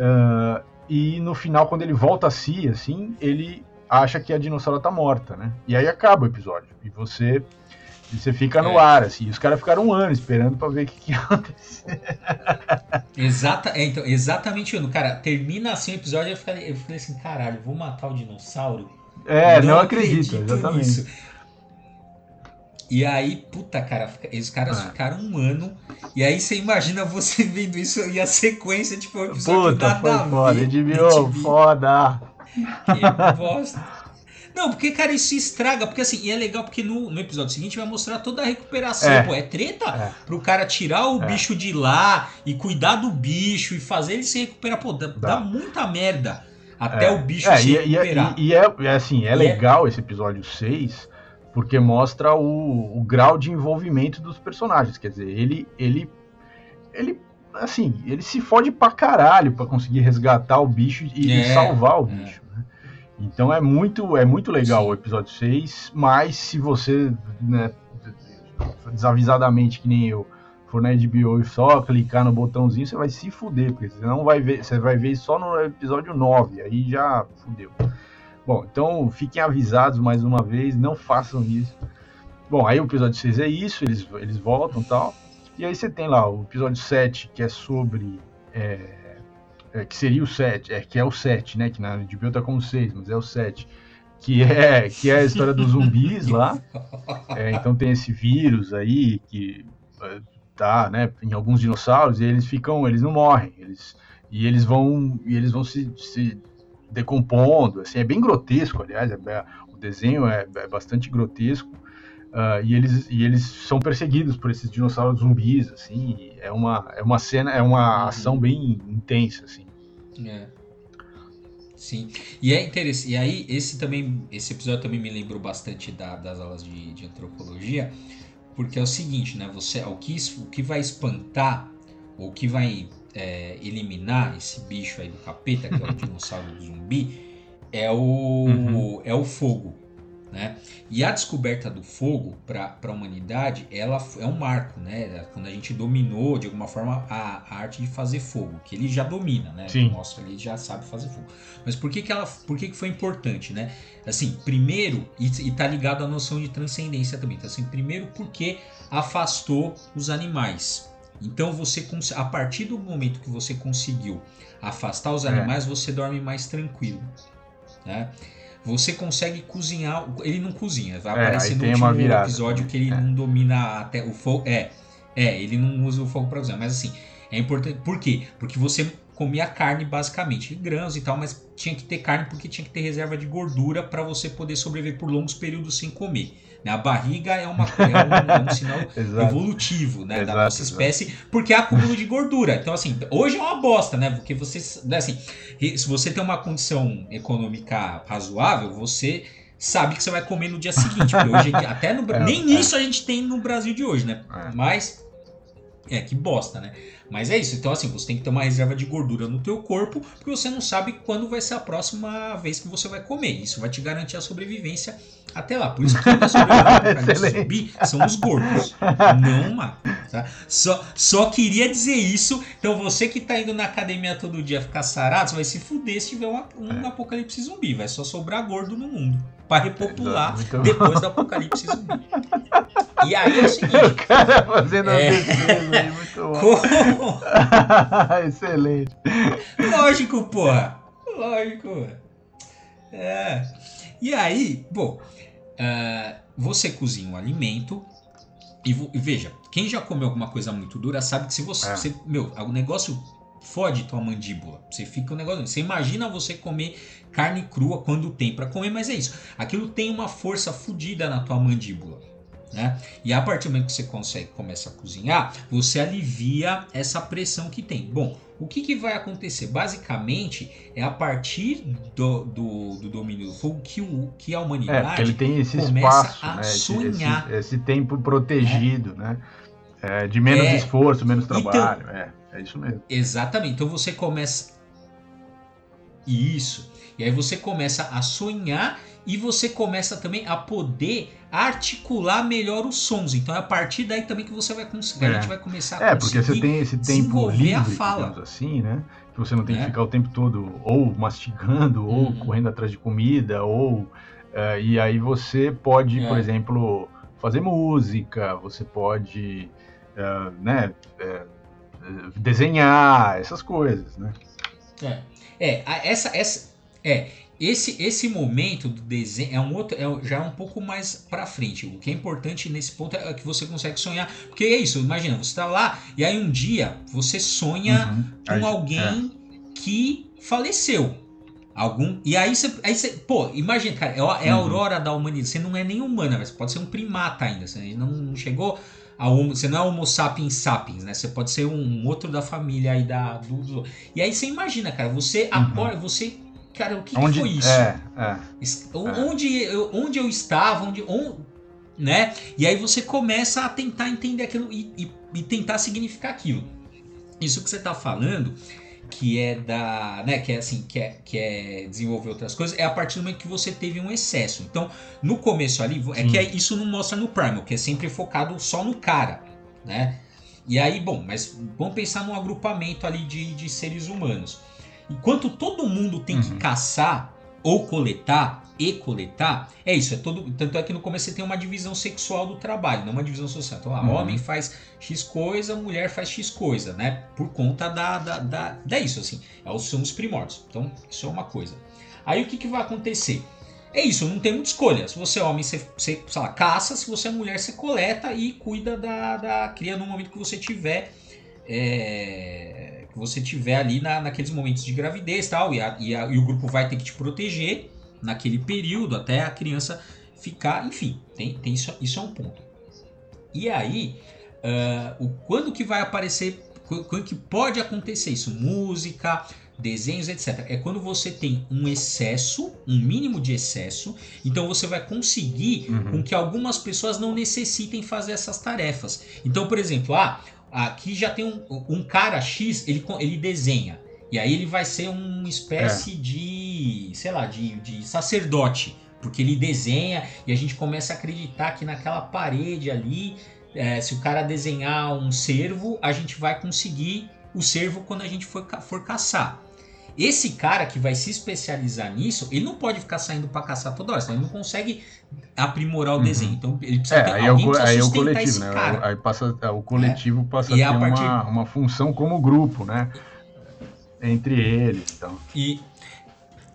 Speaker 1: ah, e no final, quando ele volta a si, assim, ele acha que a dinossauro tá morta, né? E aí acaba o episódio. E você você fica no
Speaker 2: É.
Speaker 1: ar, assim. E os caras ficaram um ano esperando pra ver o que, que ia acontecer. (laughs)
Speaker 2: Exata, é, então, exatamente, Ano. Cara, termina assim o episódio eu falei, eu falei assim, caralho, vou matar o dinossauro?
Speaker 1: É, não, acredito, exatamente.
Speaker 2: nisso. E aí, puta, cara, os caras
Speaker 1: É.
Speaker 2: ficaram um ano. E aí você imagina você (laughs) vendo isso e a sequência, tipo, o episódio
Speaker 1: Puta,
Speaker 2: nada
Speaker 1: foi foda.
Speaker 2: ver.
Speaker 1: HBO, foda.
Speaker 2: Que bosta. Não, porque, cara, isso estraga. Porque assim, e é legal porque no, no episódio seguinte vai mostrar toda a recuperação.
Speaker 1: É.
Speaker 2: Pô, é treta
Speaker 1: É.
Speaker 2: pro cara tirar o
Speaker 1: É.
Speaker 2: bicho de lá e cuidar do bicho e fazer ele se recuperar. Pô, dá,
Speaker 1: Dá.
Speaker 2: dá muita merda até
Speaker 1: É.
Speaker 2: o bicho
Speaker 1: É,
Speaker 2: se
Speaker 1: e, e-
Speaker 2: recuperar.
Speaker 1: e- e é, assim, é- legal esse episódio 6, porque mostra o, o grau de envolvimento dos personagens. Quer dizer, ele, ele, ele, assim, ele se fode pra caralho pra conseguir resgatar o bicho e
Speaker 2: É,
Speaker 1: salvar o
Speaker 2: é.
Speaker 1: bicho. né? Então é muito, é muito legal
Speaker 2: Sim.
Speaker 1: o episódio 6, mas se você, né, desavisadamente, que nem eu, for na HBO e só clicar no botãozinho, você vai se fuder, porque você não vai ver, você vai ver só no episódio 9, aí já fudeu. Bom, então fiquem avisados mais uma vez, não façam isso. Bom, aí o episódio 6 é isso, eles, eles voltam e tal. E aí você tem lá o episódio 7, que é sobre. é, é, que seria o 7, é, que é o 7, né? Que na HBO tá como 6, mas é o 7. Que é, que é a história dos zumbis lá. (laughs) É, então tem esse vírus aí que é, tá, né, em alguns dinossauros e eles ficam, eles não morrem, eles e eles vão e eles vão se, se decompondo, assim, é bem grotesco, aliás, é- é- o desenho é, é bastante grotesco. ah, e eles e eles são perseguidos por esses dinossauros zumbis, assim, é uma é uma cena, é uma
Speaker 2: Uhum.
Speaker 1: ação bem intensa, assim.
Speaker 2: É. Sim. E é interessante. E aí, esse também. Esse episódio também me lembrou bastante da- das aulas de, de antropologia. Porque é o seguinte, né? Você, o, que, o que vai espantar, ou o que vai é, eliminar esse bicho aí do capeta, que é o (laughs) dinossauro zumbi, é o,
Speaker 1: Uhum.
Speaker 2: é o fogo. Né? E a descoberta do fogo para a humanidade, ela é um marco, né? Quando a gente dominou de alguma forma a, a arte de fazer fogo, que ele já domina, né?
Speaker 1: Sim.
Speaker 2: Ali, já sabe fazer fogo. Mas por que que ela, por que que foi importante, né? Assim, primeiro, e, e tá ligado à noção de transcendência também. Então, assim, primeiro porque afastou os animais. Então você a partir do momento que você conseguiu afastar os animais, é. você dorme mais tranquilo, né? Você consegue cozinhar, ele não cozinha, vai é, aparecer no último episódio que ele é. não domina até o fogo, é, é, ele não usa o fogo para cozinhar, mas assim, é importante, por quê? Porque você comia carne basicamente, grãos e tal, mas tinha que ter carne porque tinha que ter reserva de gordura para você poder sobreviver por longos períodos sem comer. Né? A barriga é, uma, é, um, é um sinal (laughs) evolutivo né, exato, da nossa espécie, exato. porque há acúmulo de gordura. Então, assim, hoje é uma bosta, né? Porque você, né, assim, se você tem uma condição econômica razoável, você sabe que você vai comer no dia seguinte. Hoje, até no, (laughs) é, nem é. isso a gente tem no Brasil de hoje, né? É. Mas, é, que bosta, né? Mas é isso. Então, assim, você tem que ter uma reserva de gordura no teu corpo, porque você não sabe quando vai ser a próxima vez que você vai comer. Isso vai te garantir a sobrevivência até lá. Por isso que quem (laughs) zumbi são os gordos, não o Tá? Só, só queria dizer isso. Então, você que tá indo na academia todo dia ficar sarado, você vai se fuder se tiver uma, um é. apocalipse zumbi. Vai só sobrar gordo no mundo. Para repopular depois do apocalipse zumbi. E aí é o (laughs) seguinte. O cara fazendo é... aí, muito bom. (laughs) (laughs) Excelente. Lógico, porra. Lógico. É. E aí, bom, uh, você cozinha um alimento e, e, veja, quem já comeu alguma coisa muito dura sabe que se você, é. você meu, o negócio fode tua mandíbula. Você fica um negócio. Você imagina você comer carne crua quando tem para comer, mas é isso. Aquilo tem uma força fodida na tua mandíbula. Né? E a partir do momento que você consegue começa a cozinhar, você alivia essa pressão que tem. Bom, o que, que vai acontecer? Basicamente, é a partir do, do, do domínio do fogo que, o, que a humanidade
Speaker 1: é, ele tem esse espaço, a né? sonhar. Esse, esse, tempo protegido, é. né? É, de menos é. esforço, menos então trabalho. Então, é, é isso mesmo.
Speaker 2: Exatamente. Então você começa. Isso. E aí você começa a sonhar e você começa também a poder articular melhor os sons. Então é a partir daí também que você vai conseguir, é. a gente vai começar a
Speaker 1: É, porque você tem esse tempo livre, a fala. assim, né? Que você não tem é. que ficar o tempo todo ou mastigando, ou uhum. correndo atrás de comida, ou uh, e aí você pode, é. por exemplo, fazer música, você pode, uh, né, uh, desenhar essas coisas, né?
Speaker 2: É, é essa, essa, é esse, esse momento do desenho é um outro, é, já é um pouco mais para frente. O que é importante nesse ponto é que você consegue sonhar, porque é isso. Imagina, você está lá e aí um dia você sonha uhum. com aí, alguém é. que faleceu. Algum e aí você, aí você pô, imagina, cara, é, é a uhum. aurora da humanidade. Você não é nem humana, mas pode ser um primata ainda. Você não chegou a homo, você não é Homo sapiens sapiens, né? Você pode ser um outro da família aí da do, do e aí você imagina, cara, você uhum. acorda, você Cara, o que, onde, que foi isso? É, é, onde, é. Eu, onde eu estava, onde, onde, né? E aí você começa a tentar entender aquilo e, e, e tentar significar aquilo. Isso que você está falando, que é da, né, que é assim, que é, que é desenvolver outras coisas, é a partir do momento que você teve um excesso. Então, no começo ali, é Sim. que é, isso não mostra no Primal, que é sempre focado só no cara, né? E aí, bom, mas vamos pensar num agrupamento ali de, de seres humanos. Enquanto todo mundo tem uhum. que caçar ou coletar e coletar, é isso. É todo, tanto é que no começo você tem uma divisão sexual do trabalho, não uma divisão social. Então, ah, uhum. homem faz X coisa, mulher faz X coisa, né? Por conta da. da, da, da isso, assim. É são os primórdios. Então, isso é uma coisa. Aí o que, que vai acontecer? É isso, não tem muita escolha. Se você é homem, você, você sei lá, caça. Se você é mulher, você coleta e cuida da, da cria no momento que você tiver. É, você tiver ali na, naqueles momentos de gravidez tal, e, a, e, a, e o grupo vai ter que te proteger naquele período até a criança ficar, enfim, tem, tem isso, isso é um ponto. E aí, uh, o quando que vai aparecer, quando que pode acontecer isso? Música, desenhos, etc. É quando você tem um excesso, um mínimo de excesso, então você vai conseguir uhum. com que algumas pessoas não necessitem fazer essas tarefas. Então, por exemplo, ah, Aqui já tem um, um cara X, ele, ele desenha. E aí ele vai ser uma espécie é. de, sei lá, de, de sacerdote. Porque ele desenha e a gente começa a acreditar que naquela parede ali, é, se o cara desenhar um cervo, a gente vai conseguir o cervo quando a gente for, for caçar. Esse cara que vai se especializar nisso, ele não pode ficar saindo para caçar toda hora, senão ele não consegue aprimorar o uhum. desenho. Então ele precisa é, ter
Speaker 1: aí alguém é o, aí é o coletivo, né? Cara. Aí passa, é, o coletivo é. passa e a ter partir... uma, uma função como grupo, né? Entre eles. Então.
Speaker 2: E,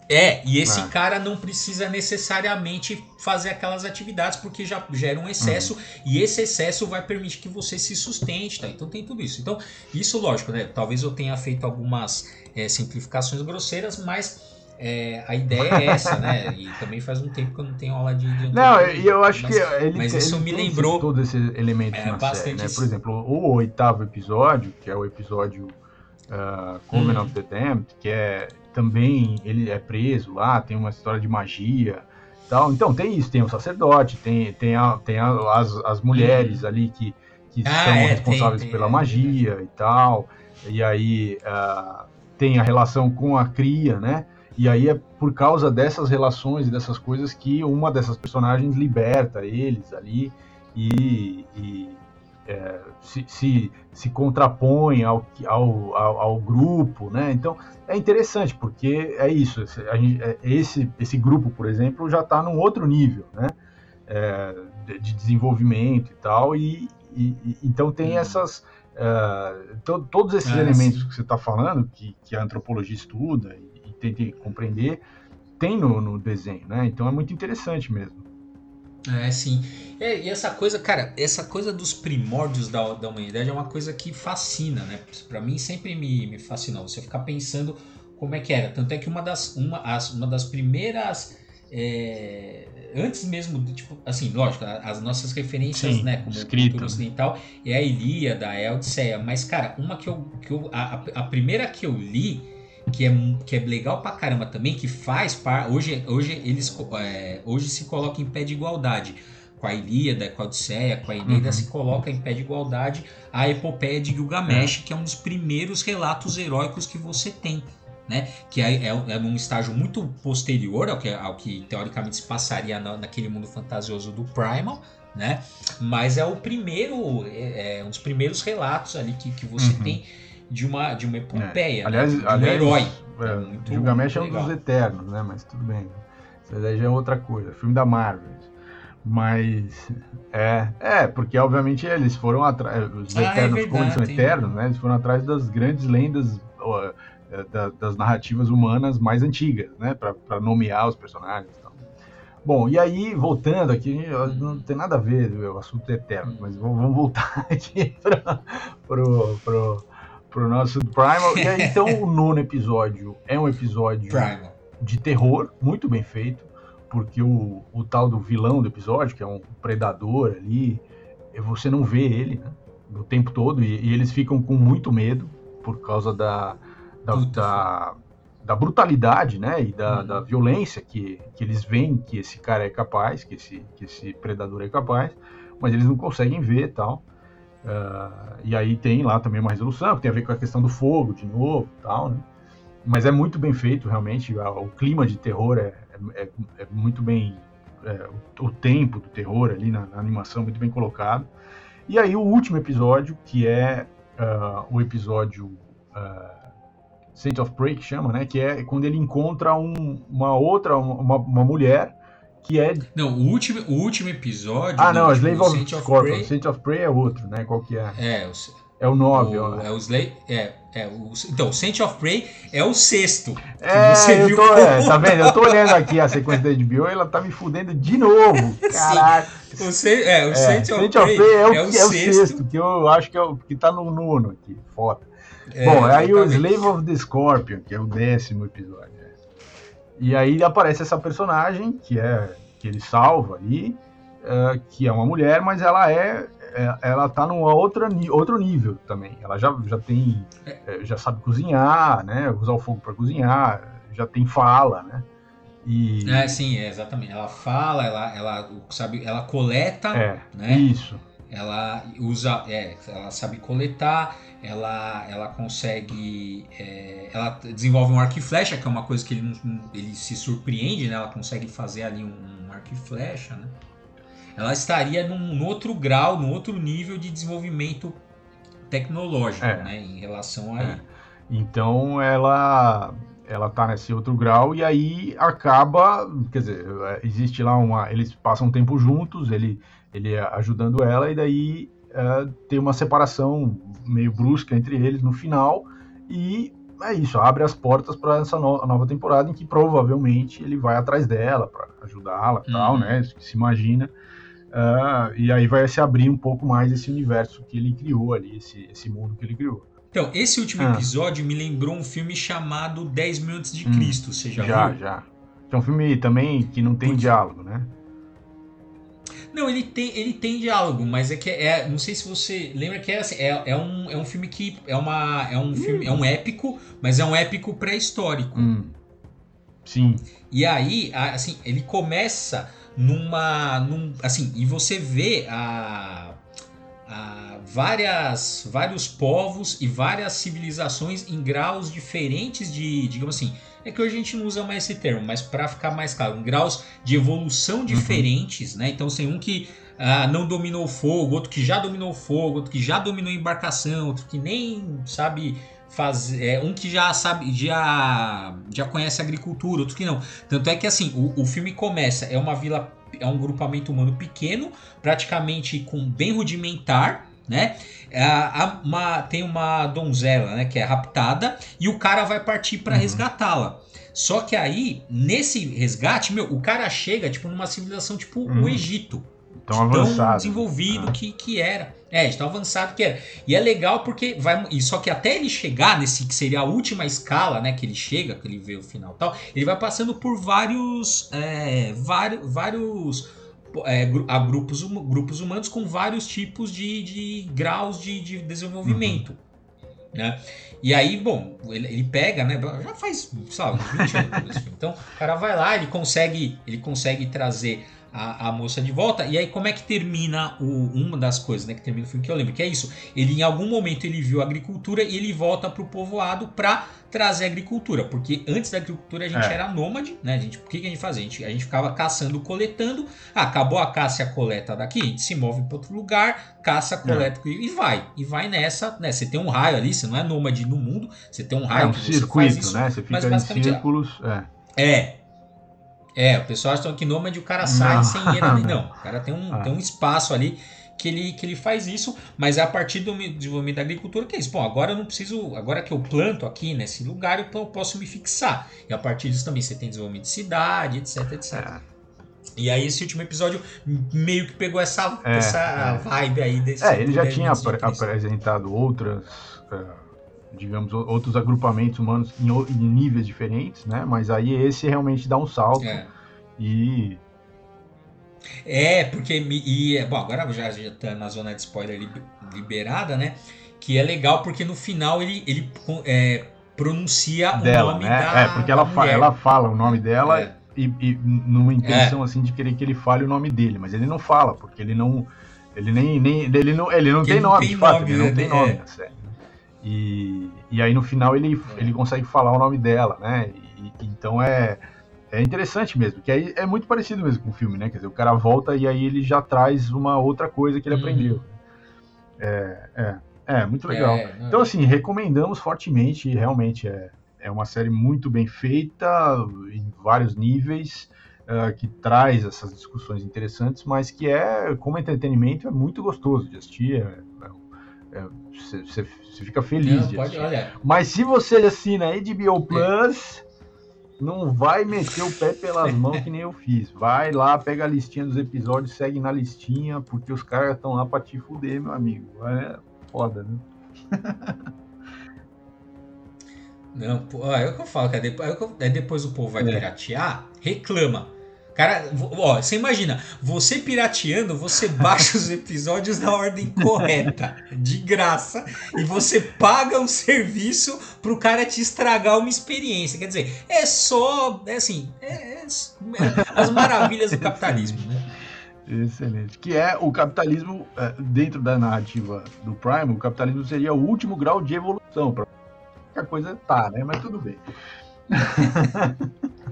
Speaker 2: é, e esse ah. cara não precisa necessariamente fazer aquelas atividades porque já gera um excesso uhum. e esse excesso vai permitir que você se sustente, tá? Então tem tudo isso. Então, isso lógico, né? Talvez eu tenha feito algumas é, simplificações grosseiras, mas é, a ideia é essa, né? (laughs) E também faz um tempo que eu não tenho aula de. de
Speaker 1: não, e eu acho mas, que ele,
Speaker 2: mas isso
Speaker 1: ele
Speaker 2: me lembrou
Speaker 1: todo esse elemento é, na série, né? Por exemplo, o oitavo episódio, que é o episódio uh, Coven hum. of the Damned, que é também ele é preso lá, tem uma história de magia. Tal. Então tem isso, tem o sacerdote, tem, tem, a, tem a, as, as mulheres hum. ali que, que ah, são é, responsáveis tem, pela tem, magia é. e tal. E aí uh, tem a relação com a cria, né? E aí é por causa dessas relações e dessas coisas que uma dessas personagens liberta eles ali e, e é, se, se, se, contrapõe ao, ao, ao, ao, grupo, né? Então é interessante porque é isso. Gente, é, esse, esse grupo, por exemplo, já está num outro nível, né? É, de, de, desenvolvimento e tal. E, e, e então tem uhum. essas uh, to, todos esses ah, elementos que você está falando, que, que a antropologia estuda e, e tenta compreender, tem no, no desenho, né? Então é muito interessante mesmo.
Speaker 2: É, sim. É, e essa coisa, cara, essa coisa dos primórdios da, da humanidade é uma coisa que fascina, né? Pra mim sempre me, me fascinou. Você ficar pensando como é que era. Tanto é que uma das, uma, as, uma das primeiras. É, antes mesmo, tipo, assim, lógico, as nossas referências, Sim, né, como escrita. cultura ocidental, é a Ilíada, é a Odisseia. Mas, cara, uma que eu. Que eu a, a primeira que eu li que é, que é legal pra caramba também, que faz par, hoje, hoje eles é, hoje se coloca em pé de igualdade com a Ilíada, com a Odisseia, com a Eneida, uhum. se coloca em pé de igualdade a epopeia de Gilgamesh, é. que é um dos primeiros relatos heróicos que você tem. Né? Que é, é, é num estágio muito posterior ao que, ao que teoricamente se passaria na, naquele mundo fantasioso do Primal, né? Mas é o primeiro, é, é um dos primeiros relatos ali que, que você uhum. tem de uma, de uma epopeia,
Speaker 1: é. aliás,
Speaker 2: né? de
Speaker 1: aliás,
Speaker 2: um herói.
Speaker 1: É, é muito, Gilgamesh muito é um dos eternos, né? Mas tudo bem. Isso daí já é outra coisa. Filme da Marvel. Mas é, é, porque obviamente eles foram atrás, os ah, é eternos, é verdade, como eles são eternos, né? Eles foram atrás das grandes lendas uh, das narrativas humanas mais antigas, né? Para nomear os personagens. Então. Bom, e aí, voltando aqui, não tem nada a ver o assunto eterno, mas vamos voltar (laughs) aqui para pro, pro, pro nosso Primal. E aí, então, (laughs) o nono episódio é um episódio Primal. de terror, muito bem feito, porque o, o tal do vilão do episódio, que é um predador ali, você não vê ele né, o tempo todo, e, e, eles ficam com muito medo por causa da, da, da, da brutalidade né, e da, uhum. da violência que, que eles veem que esse cara é capaz, que esse, que esse predador é capaz, mas eles não conseguem ver e tal. Uh, e aí tem lá também uma resolução que tem a ver com a questão do fogo de novo tal, né? Mas é muito bem feito, realmente. O clima de terror é, é, é muito bem. É, o, tempo do terror ali na, na, animação, muito bem colocado. E aí o último episódio, que é uh, o episódio uh, Saint of Prey, que chama, né? Que é quando ele encontra um, uma outra, uma, uma mulher que é.
Speaker 2: Não, o último, o último episódio.
Speaker 1: Ah, não, Slave of Saint Scorpion. Saint of Prey é outro, né? Qual que é?
Speaker 2: É, o,
Speaker 1: é o 9,
Speaker 2: o, É o Slave. É, é o, então, Saint of Prey é o sexto.
Speaker 1: É, eu tô, é, tá vendo? Eu tô (laughs) olhando aqui a sequência da HBO e ela tá me fudendo de novo. (laughs) Caraca.
Speaker 2: o, se, é, o é, Saint,
Speaker 1: of, Prey, of Prey é o, é o, é o sexto. que eu acho que, é o, que tá no nono aqui. Foda. É, Bom, aí o Slave of the Scorpion, que é o décimo episódio. E aí aparece essa personagem, que é que ele salva ali, uh, que é uma mulher, mas ela é, é ela tá num outra, outro nível também. Ela já, já tem, é, já sabe cozinhar, né? Usar o fogo para cozinhar, já tem fala, né?
Speaker 2: E... É, sim, é, exatamente. Ela fala, ela, ela sabe, ela coleta,
Speaker 1: é,
Speaker 2: né?
Speaker 1: Isso.
Speaker 2: Ela usa, é, ela sabe coletar, ela, ela consegue. É, ela desenvolve um arco e flecha, que é uma coisa que ele, ele se surpreende, né? Ela consegue fazer ali um, um arco e flecha, né? Ela estaria num, num, outro grau, num outro nível de desenvolvimento tecnológico, é. né? Em relação a. É.
Speaker 1: Então ela ela tá nesse outro grau e aí acaba, quer dizer, existe lá uma, eles passam um tempo juntos, ele ele ajudando ela e daí é, tem uma separação meio brusca entre eles no final e é isso, abre as portas para essa no nova temporada em que provavelmente ele vai atrás dela para ajudá-la, uhum. tal, né? Se imagina. Uh, e aí vai se abrir um pouco mais esse universo que ele criou ali, esse, esse mundo que ele criou.
Speaker 2: Então, esse último ah. episódio me lembrou um filme chamado 10 Mil Antes de hum, Cristo, você já,
Speaker 1: já
Speaker 2: viu?
Speaker 1: Já, já. É um filme também que não tem diálogo, né?
Speaker 2: Não, ele tem, ele tem diálogo, mas é que é. Não sei se você lembra que é assim, é, é, um, é um filme que. É, uma, é um filme. É um épico, mas é um épico pré-histórico.
Speaker 1: Hum. Sim.
Speaker 2: E aí, assim, ele começa numa. Num, assim, e você vê a, a várias, vários povos e várias civilizações em graus diferentes de, digamos assim, é que hoje a gente não usa mais esse termo, mas para ficar mais claro, em graus de evolução uhum. diferentes, uhum. né? Então tem um que ah, não dominou o fogo, outro que já dominou o fogo, outro que já dominou a embarcação, outro que nem sabe fazer, é, um que já sabe, já já conhece a agricultura, outro que não. Tanto é que assim, o, o filme começa é uma vila, é um grupamento humano pequeno, praticamente com bem rudimentar, né? É, uma, tem uma donzela, né, que é raptada e o cara vai partir para uhum. resgatá-la. Só que aí, nesse resgate, meu, o cara chega tipo numa civilização tipo uhum. o Egito.
Speaker 1: Tão, tão avançado.
Speaker 2: desenvolvido ah. que, que era. É, de tão avançado que era. E é legal porque vai. E só que até ele chegar nesse que seria a última escala, né? Que ele chega, que ele vê o final tal, ele vai passando por vários. É, vários, vários é, a grupos, grupos humanos com vários tipos de, de graus de, de desenvolvimento. Uhum. Né? E aí, bom, ele, ele, pega, né? Já faz, sabe, 20 anos. então, o cara vai lá, ele consegue, ele consegue trazer a, a, moça de volta. E aí, como é que termina o, uma das coisas né, que termina o filme que eu lembro? Que é isso. Ele, em algum momento, ele viu a agricultura e ele volta para o povoado para trazer agricultura. Porque antes da agricultura a gente é. era nômade, né? A gente, o que, que a gente fazia? A gente, a gente ficava caçando, coletando. Ah, acabou a caça e a coleta daqui, a gente se move para outro lugar, caça, coleta é. e vai. E vai nessa, né? Você tem um raio ali, você não é nômade no mundo, você tem um raio é um
Speaker 1: que circuito, você faz isso, né? Você fica em círculos.
Speaker 2: É. é. É, o pessoal acha que nômade o cara sai não. sem ir ali. (laughs) Não, o cara tem um, ah. tem um espaço ali que ele, que ele faz isso, mas é a partir do desenvolvimento da agricultura que é isso. Bom, agora eu não preciso, agora que eu planto aqui nesse lugar, eu posso me fixar. E a partir disso também você tem desenvolvimento de cidade, etc, etc. É. E aí esse último episódio meio que pegou essa, é, essa é. vibe aí desse.
Speaker 1: É, ele já tinha ap apresentado outras, uh, digamos, outros agrupamentos humanos em, em, níveis diferentes, né? Mas aí esse realmente dá um salto
Speaker 2: é.
Speaker 1: e
Speaker 2: é, porque. E, bom, agora já, já tá na zona de spoiler liberada, né? Que é legal porque no final ele, ele é, pronuncia
Speaker 1: dela,
Speaker 2: o nome
Speaker 1: né?
Speaker 2: da.
Speaker 1: É, porque ela, fa ela fala o nome dela é. e, e numa intenção é. assim de querer que ele fale o nome dele, mas ele não fala, porque ele não. Ele nem. nem ele não, ele não tem nome, tem de fato, nome, ele não né? tem nome, é. Né? E, e aí no final ele, é. ele consegue falar o nome dela, né? E, então é é interessante mesmo, que aí é muito parecido mesmo com o filme, né? Quer dizer, o cara volta e aí ele já traz uma outra coisa que ele uhum. aprendeu. É, é, é, muito legal. É, então, assim, recomendamos fortemente, realmente é, é uma série muito bem feita, em vários níveis, uh, que traz essas discussões interessantes, mas que é, como entretenimento, é muito gostoso de assistir. É, é, fica feliz Não, de
Speaker 2: pode.
Speaker 1: Mas se você assina HBO Plus não vai meter o pé pelas (laughs) mãos que nem eu fiz. Vai lá, pega a listinha dos episódios, segue na listinha, porque os caras estão lá pra te fuder, meu amigo. É foda, né? (laughs)
Speaker 2: Não, pô, é o que eu falo, cara. Depois, é depois o povo vai é. piratear, reclama. Cara, ó, você imagina, você pirateando, você baixa os episódios na ordem correta, de graça, e você paga o serviço pro cara te estragar uma experiência. Quer dizer, é só, é assim, é, é, é as maravilhas do capitalismo, né?
Speaker 1: Excelente. Que é o capitalismo, é, dentro da narrativa do Prime, o capitalismo seria o último grau de evolução. Pra... A coisa tá, né? Mas tudo bem. (laughs)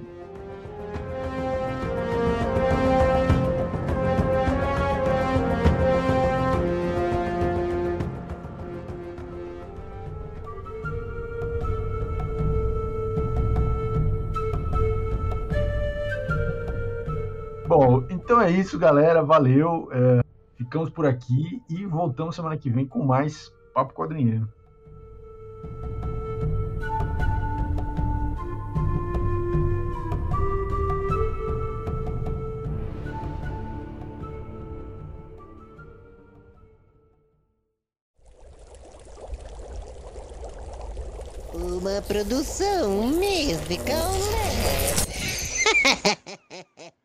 Speaker 1: Então é isso, galera. Valeu. É, ficamos por aqui e voltamos semana que vem com mais Papo Quadrinheiro.
Speaker 3: Uma produção musical. (laughs)